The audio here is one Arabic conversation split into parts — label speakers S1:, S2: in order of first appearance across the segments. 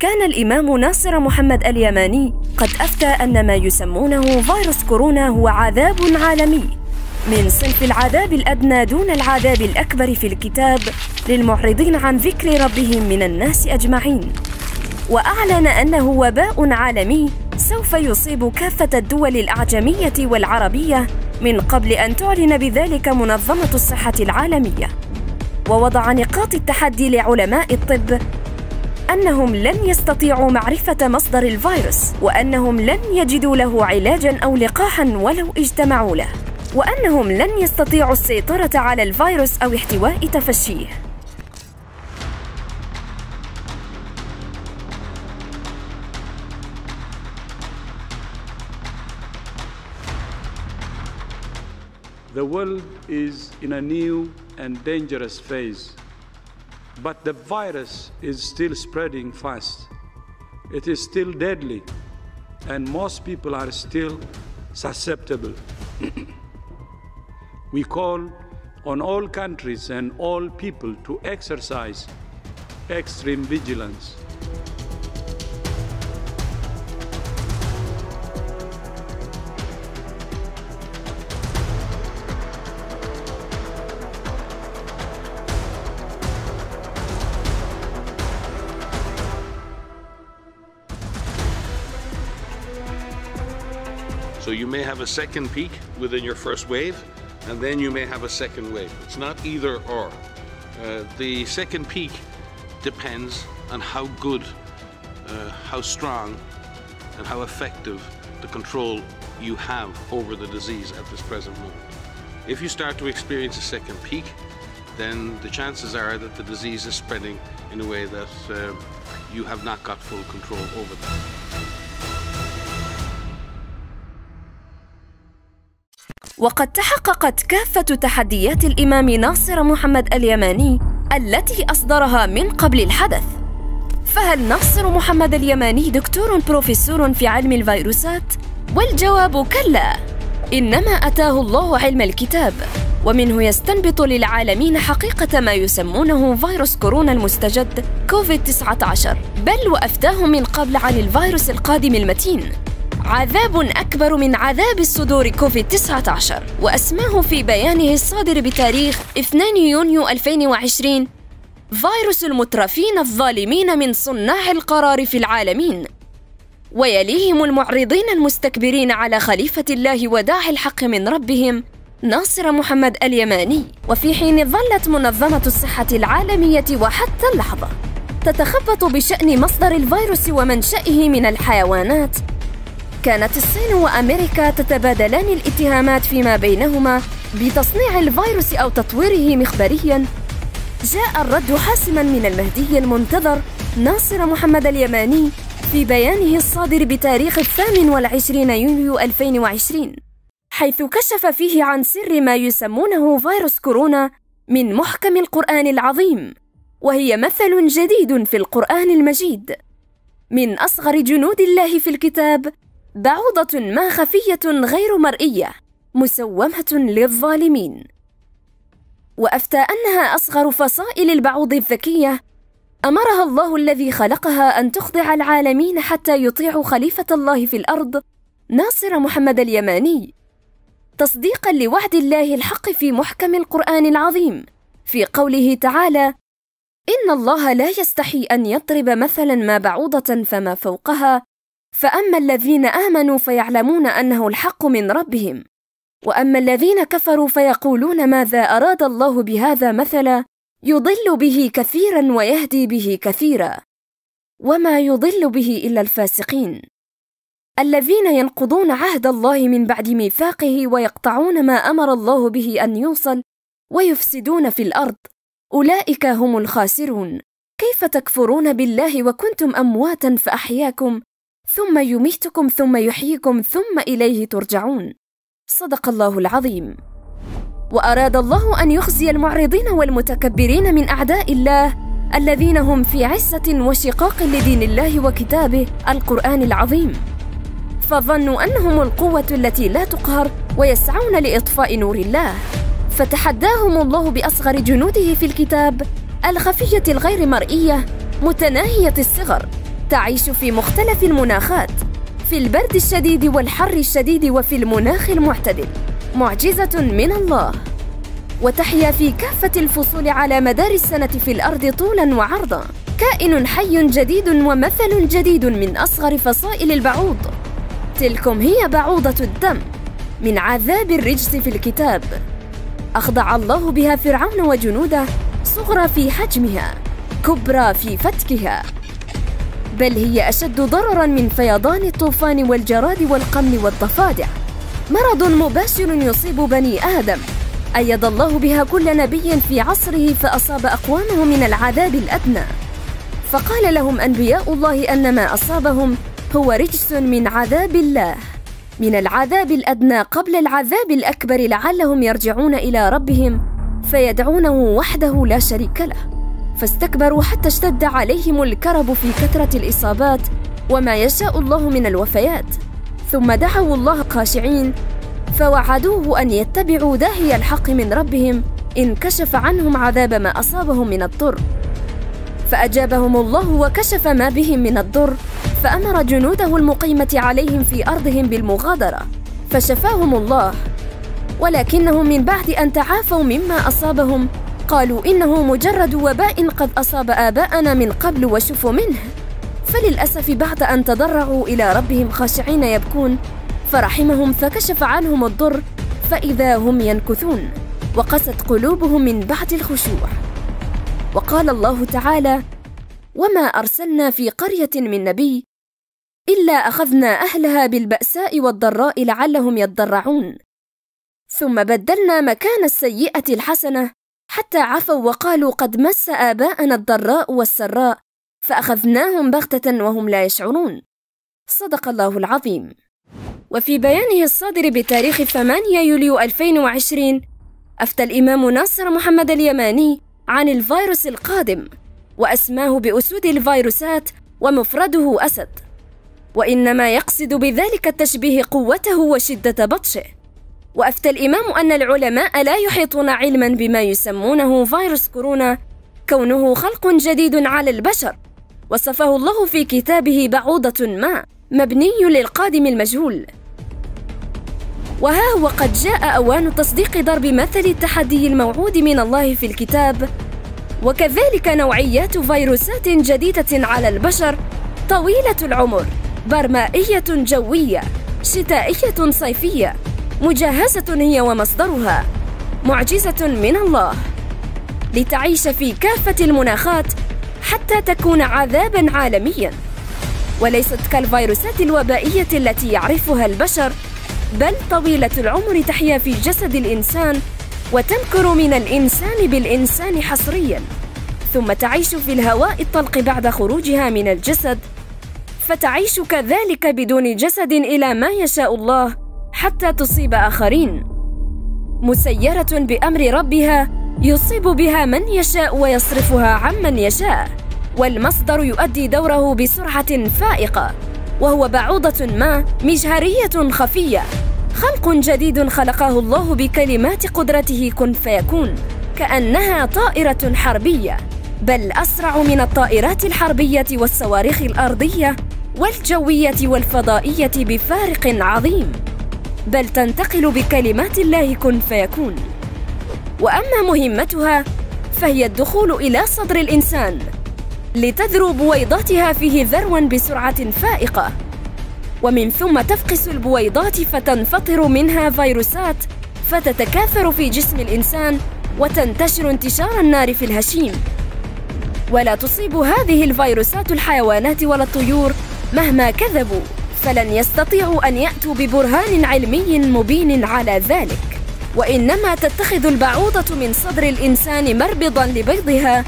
S1: كان الإمام ناصر محمد اليماني قد أفتى أن ما يسمونه فيروس كورونا هو عذاب عالمي. من صنف العذاب الأدنى دون العذاب الأكبر في الكتاب للمعرضين عن ذكر ربهم من الناس أجمعين. وأعلن أنه وباء عالمي سوف يصيب كافة الدول الأعجمية والعربية من قبل أن تعلن بذلك منظمة الصحة العالمية. ووضع نقاط التحدي لعلماء الطب أنهم لن يستطيعوا معرفة مصدر الفيروس وأنهم لن يجدوا له علاجا أو لقاحا ولو اجتمعوا له وأنهم لن يستطيعوا السيطرة على الفيروس أو احتواء تفشيه
S2: The world is in a new and dangerous phase. But the virus is still spreading fast. It is still deadly, and most people are still susceptible. we call on all countries and all people to exercise extreme vigilance.
S3: So you may have a second peak within your first wave, and then you may have a second wave. It's not either or. Uh, the second peak depends on how good, uh, how strong, and how effective the control you have over the disease at this present moment. If you start to experience a second peak, then the chances are that the disease is spreading in a way that uh, you have not got full control over that.
S1: وقد تحققت كافة تحديات الإمام ناصر محمد اليماني التي أصدرها من قبل الحدث. فهل ناصر محمد اليماني دكتور بروفيسور في علم الفيروسات؟ والجواب كلا. إنما أتاه الله علم الكتاب ومنه يستنبط للعالمين حقيقة ما يسمونه فيروس كورونا المستجد كوفيد 19 بل وأفتاه من قبل عن الفيروس القادم المتين. عذاب أكبر من عذاب الصدور كوفيد-19 وأسماه في بيانه الصادر بتاريخ 2 يونيو 2020 فيروس المترفين الظالمين من صناع القرار في العالمين. ويليهم المعرضين المستكبرين على خليفة الله وداعي الحق من ربهم ناصر محمد اليماني. وفي حين ظلت منظمة الصحة العالمية وحتى اللحظة تتخبط بشأن مصدر الفيروس ومنشأه من الحيوانات. كانت الصين وأمريكا تتبادلان الاتهامات فيما بينهما بتصنيع الفيروس أو تطويره مخبريا. جاء الرد حاسما من المهدي المنتظر ناصر محمد اليماني في بيانه الصادر بتاريخ الثامن والعشرين يونيو 2020 حيث كشف فيه عن سر ما يسمونه فيروس كورونا من محكم القرآن العظيم وهي مثل جديد في القرآن المجيد. من أصغر جنود الله في الكتاب بعوضة ما خفية غير مرئية مسومة للظالمين. وأفتى أنها أصغر فصائل البعوض الذكية أمرها الله الذي خلقها أن تخضع العالمين حتى يطيعوا خليفة الله في الأرض ناصر محمد اليماني. تصديقا لوعد الله الحق في محكم القرآن العظيم في قوله تعالى إن الله لا يستحي أن يضرب مثلا ما بعوضة فما فوقها فأما الذين آمنوا فيعلمون أنه الحق من ربهم. وأما الذين كفروا فيقولون ماذا أراد الله بهذا مثلا يضل به كثيرا ويهدي به كثيرا. وما يضل به إلا الفاسقين. الذين ينقضون عهد الله من بعد ميثاقه ويقطعون ما أمر الله به أن يوصل ويفسدون في الأرض. أولئك هم الخاسرون. كيف تكفرون بالله وكنتم أمواتا فأحياكم؟ ثم يميتكم ثم يحييكم ثم إليه ترجعون. صدق الله العظيم. وأراد الله أن يخزي المعرضين والمتكبرين من أعداء الله الذين هم في عزة وشقاق لدين الله وكتابه القرآن العظيم. فظنوا أنهم القوة التي لا تقهر ويسعون لإطفاء نور الله. فتحداهم الله بأصغر جنوده في الكتاب الخفية الغير مرئية متناهية الصغر. تعيش في مختلف المناخات في البرد الشديد والحر الشديد وفي المناخ المعتدل. معجزة من الله. وتحيا في كافة الفصول على مدار السنة في الأرض طولا وعرضا. كائن حي جديد ومثل جديد من أصغر فصائل البعوض. تلكم هي بعوضة الدم من عذاب الرجس في الكتاب. أخضع الله بها فرعون وجنوده صغرى في حجمها كبرى في فتكها. بل هي أشد ضررا من فيضان الطوفان والجراد والقمل والضفادع. مرض مباشر يصيب بني آدم. أيد الله بها كل نبي في عصره فأصاب أقوامه من العذاب الأدنى. فقال لهم أنبياء الله أن ما أصابهم هو رجس من عذاب الله. من العذاب الأدنى قبل العذاب الأكبر لعلهم يرجعون إلى ربهم فيدعونه وحده لا شريك له. فاستكبروا حتى اشتد عليهم الكرب في كثرة الإصابات وما يشاء الله من الوفيات. ثم دعوا الله خاشعين فوعدوه أن يتبعوا داهي الحق من ربهم إن كشف عنهم عذاب ما أصابهم من الضر. فأجابهم الله وكشف ما بهم من الضر فأمر جنوده المقيمة عليهم في أرضهم بالمغادرة فشفاهم الله. ولكنهم من بعد أن تعافوا مما أصابهم قالوا إنه مجرد وباء قد أصاب آباءنا من قبل وشفوا منه. فللأسف بعد أن تضرعوا إلى ربهم خاشعين يبكون فرحمهم فكشف عنهم الضر فإذا هم ينكثون وقست قلوبهم من بعد الخشوع. وقال الله تعالى وما أرسلنا في قرية من نبي إلا أخذنا أهلها بالبأساء والضراء لعلهم يضرعون ثم بدلنا مكان السيئة الحسنة حتى عفوا وقالوا قد مس آباءنا الضراء والسراء فأخذناهم بغتة وهم لا يشعرون. صدق الله العظيم. وفي بيانه الصادر بتاريخ 8 يوليو 2020 أفتى الإمام ناصر محمد اليماني عن الفيروس القادم وأسماه بأسود الفيروسات ومفرده أسد. وإنما يقصد بذلك التشبيه قوته وشدة بطشه. وأفتى الإمام أن العلماء لا يحيطون علما بما يسمونه فيروس كورونا كونه خلق جديد على البشر. وصفه الله في كتابه بعوضة ما مبني للقادم المجهول. وها هو قد جاء أوان تصديق ضرب مثل التحدي الموعود من الله في الكتاب. وكذلك نوعيات فيروسات جديدة على البشر طويلة العمر برمائية جوية شتائية صيفية. مجهزة هي ومصدرها. معجزة من الله. لتعيش في كافة المناخات حتى تكون عذابا عالميا. وليست كالفيروسات الوبائية التي يعرفها البشر بل طويلة العمر تحيا في جسد الإنسان وتنكر من الإنسان بالإنسان حصريا. ثم تعيش في الهواء الطلق بعد خروجها من الجسد فتعيش كذلك بدون جسد إلى ما يشاء الله. حتى تصيب آخرين. مسيرة بأمر ربها يصيب بها من يشاء ويصرفها عمن يشاء. والمصدر يؤدي دوره بسرعة فائقة وهو بعوضة ما مجهرية خفية. خلق جديد خلقه الله بكلمات قدرته كن فيكون كأنها طائرة حربية. بل أسرع من الطائرات الحربية والصواريخ الأرضية والجوية والفضائية بفارق عظيم. بل تنتقل بكلمات الله كن فيكون. وأما مهمتها فهي الدخول إلى صدر الإنسان لتذرو بويضاتها فيه ذروا بسرعة فائقة. ومن ثم تفقس البويضات فتنفطر منها فيروسات فتتكاثر في جسم الإنسان وتنتشر انتشار النار في الهشيم. ولا تصيب هذه الفيروسات الحيوانات ولا الطيور مهما كذبوا. فلن يستطيعوا أن يأتوا ببرهان علمي مبين على ذلك. وإنما تتخذ البعوضة من صدر الإنسان مربضا لبيضها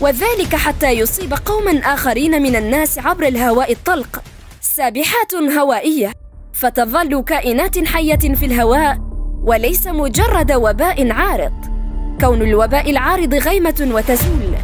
S1: وذلك حتى يصيب قوما آخرين من الناس عبر الهواء الطلق. سابحات هوائية فتظل كائنات حية في الهواء وليس مجرد وباء عارض. كون الوباء العارض غيمة وتزول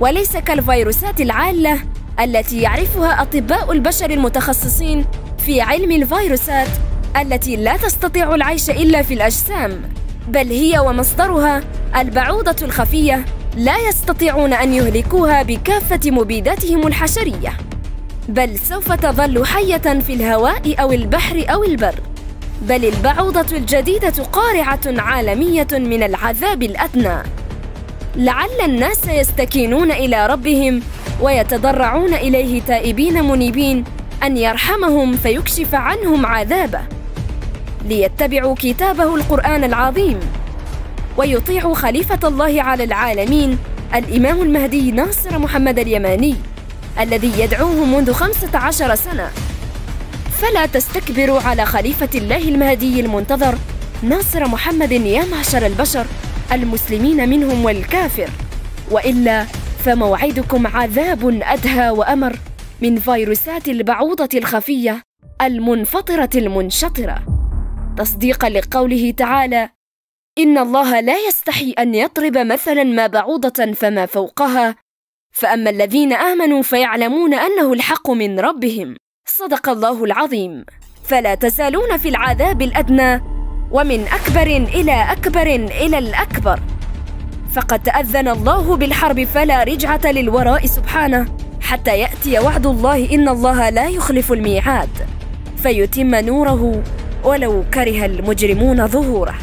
S1: وليس كالفيروسات العالة التي يعرفها أطباء البشر المتخصصين في علم الفيروسات التي لا تستطيع العيش إلا في الأجسام بل هي ومصدرها البعوضة الخفية لا يستطيعون أن يهلكوها بكافة مبيداتهم الحشرية. بل سوف تظل حية في الهواء أو البحر أو البر. بل البعوضة الجديدة قارعة عالمية من العذاب الأدنى. لعل الناس يستكينون إلى ربهم ويتضرعون إليه تائبين منيبين أن يرحمهم فيكشف عنهم عذابه. ليتبعوا كتابه القرآن العظيم. ويطيعوا خليفة الله على العالمين الإمام المهدي ناصر محمد اليماني الذي يدعوه منذ خمسة عشر سنة. فلا تستكبروا على خليفة الله المهدي المنتظر ناصر محمد يا معشر البشر المسلمين منهم والكافر. وإلا فموعدكم عذاب أدهى وأمر من فيروسات البعوضة الخفية المنفطرة المنشطرة. تصديقا لقوله تعالى إن الله لا يستحي أن يضرب مثلا ما بعوضة فما فوقها. فأما الذين آمنوا فيعلمون أنه الحق من ربهم. صدق الله العظيم. فلا تزالون في العذاب الأدنى. ومن أكبر إلى أكبر إلى الأكبر. فقد تأذن الله بالحرب فلا رجعة للوراء سبحانه حتى يأتي وعد الله إن الله لا يخلف الميعاد فيتم نوره ولو كره المجرمون ظهوره.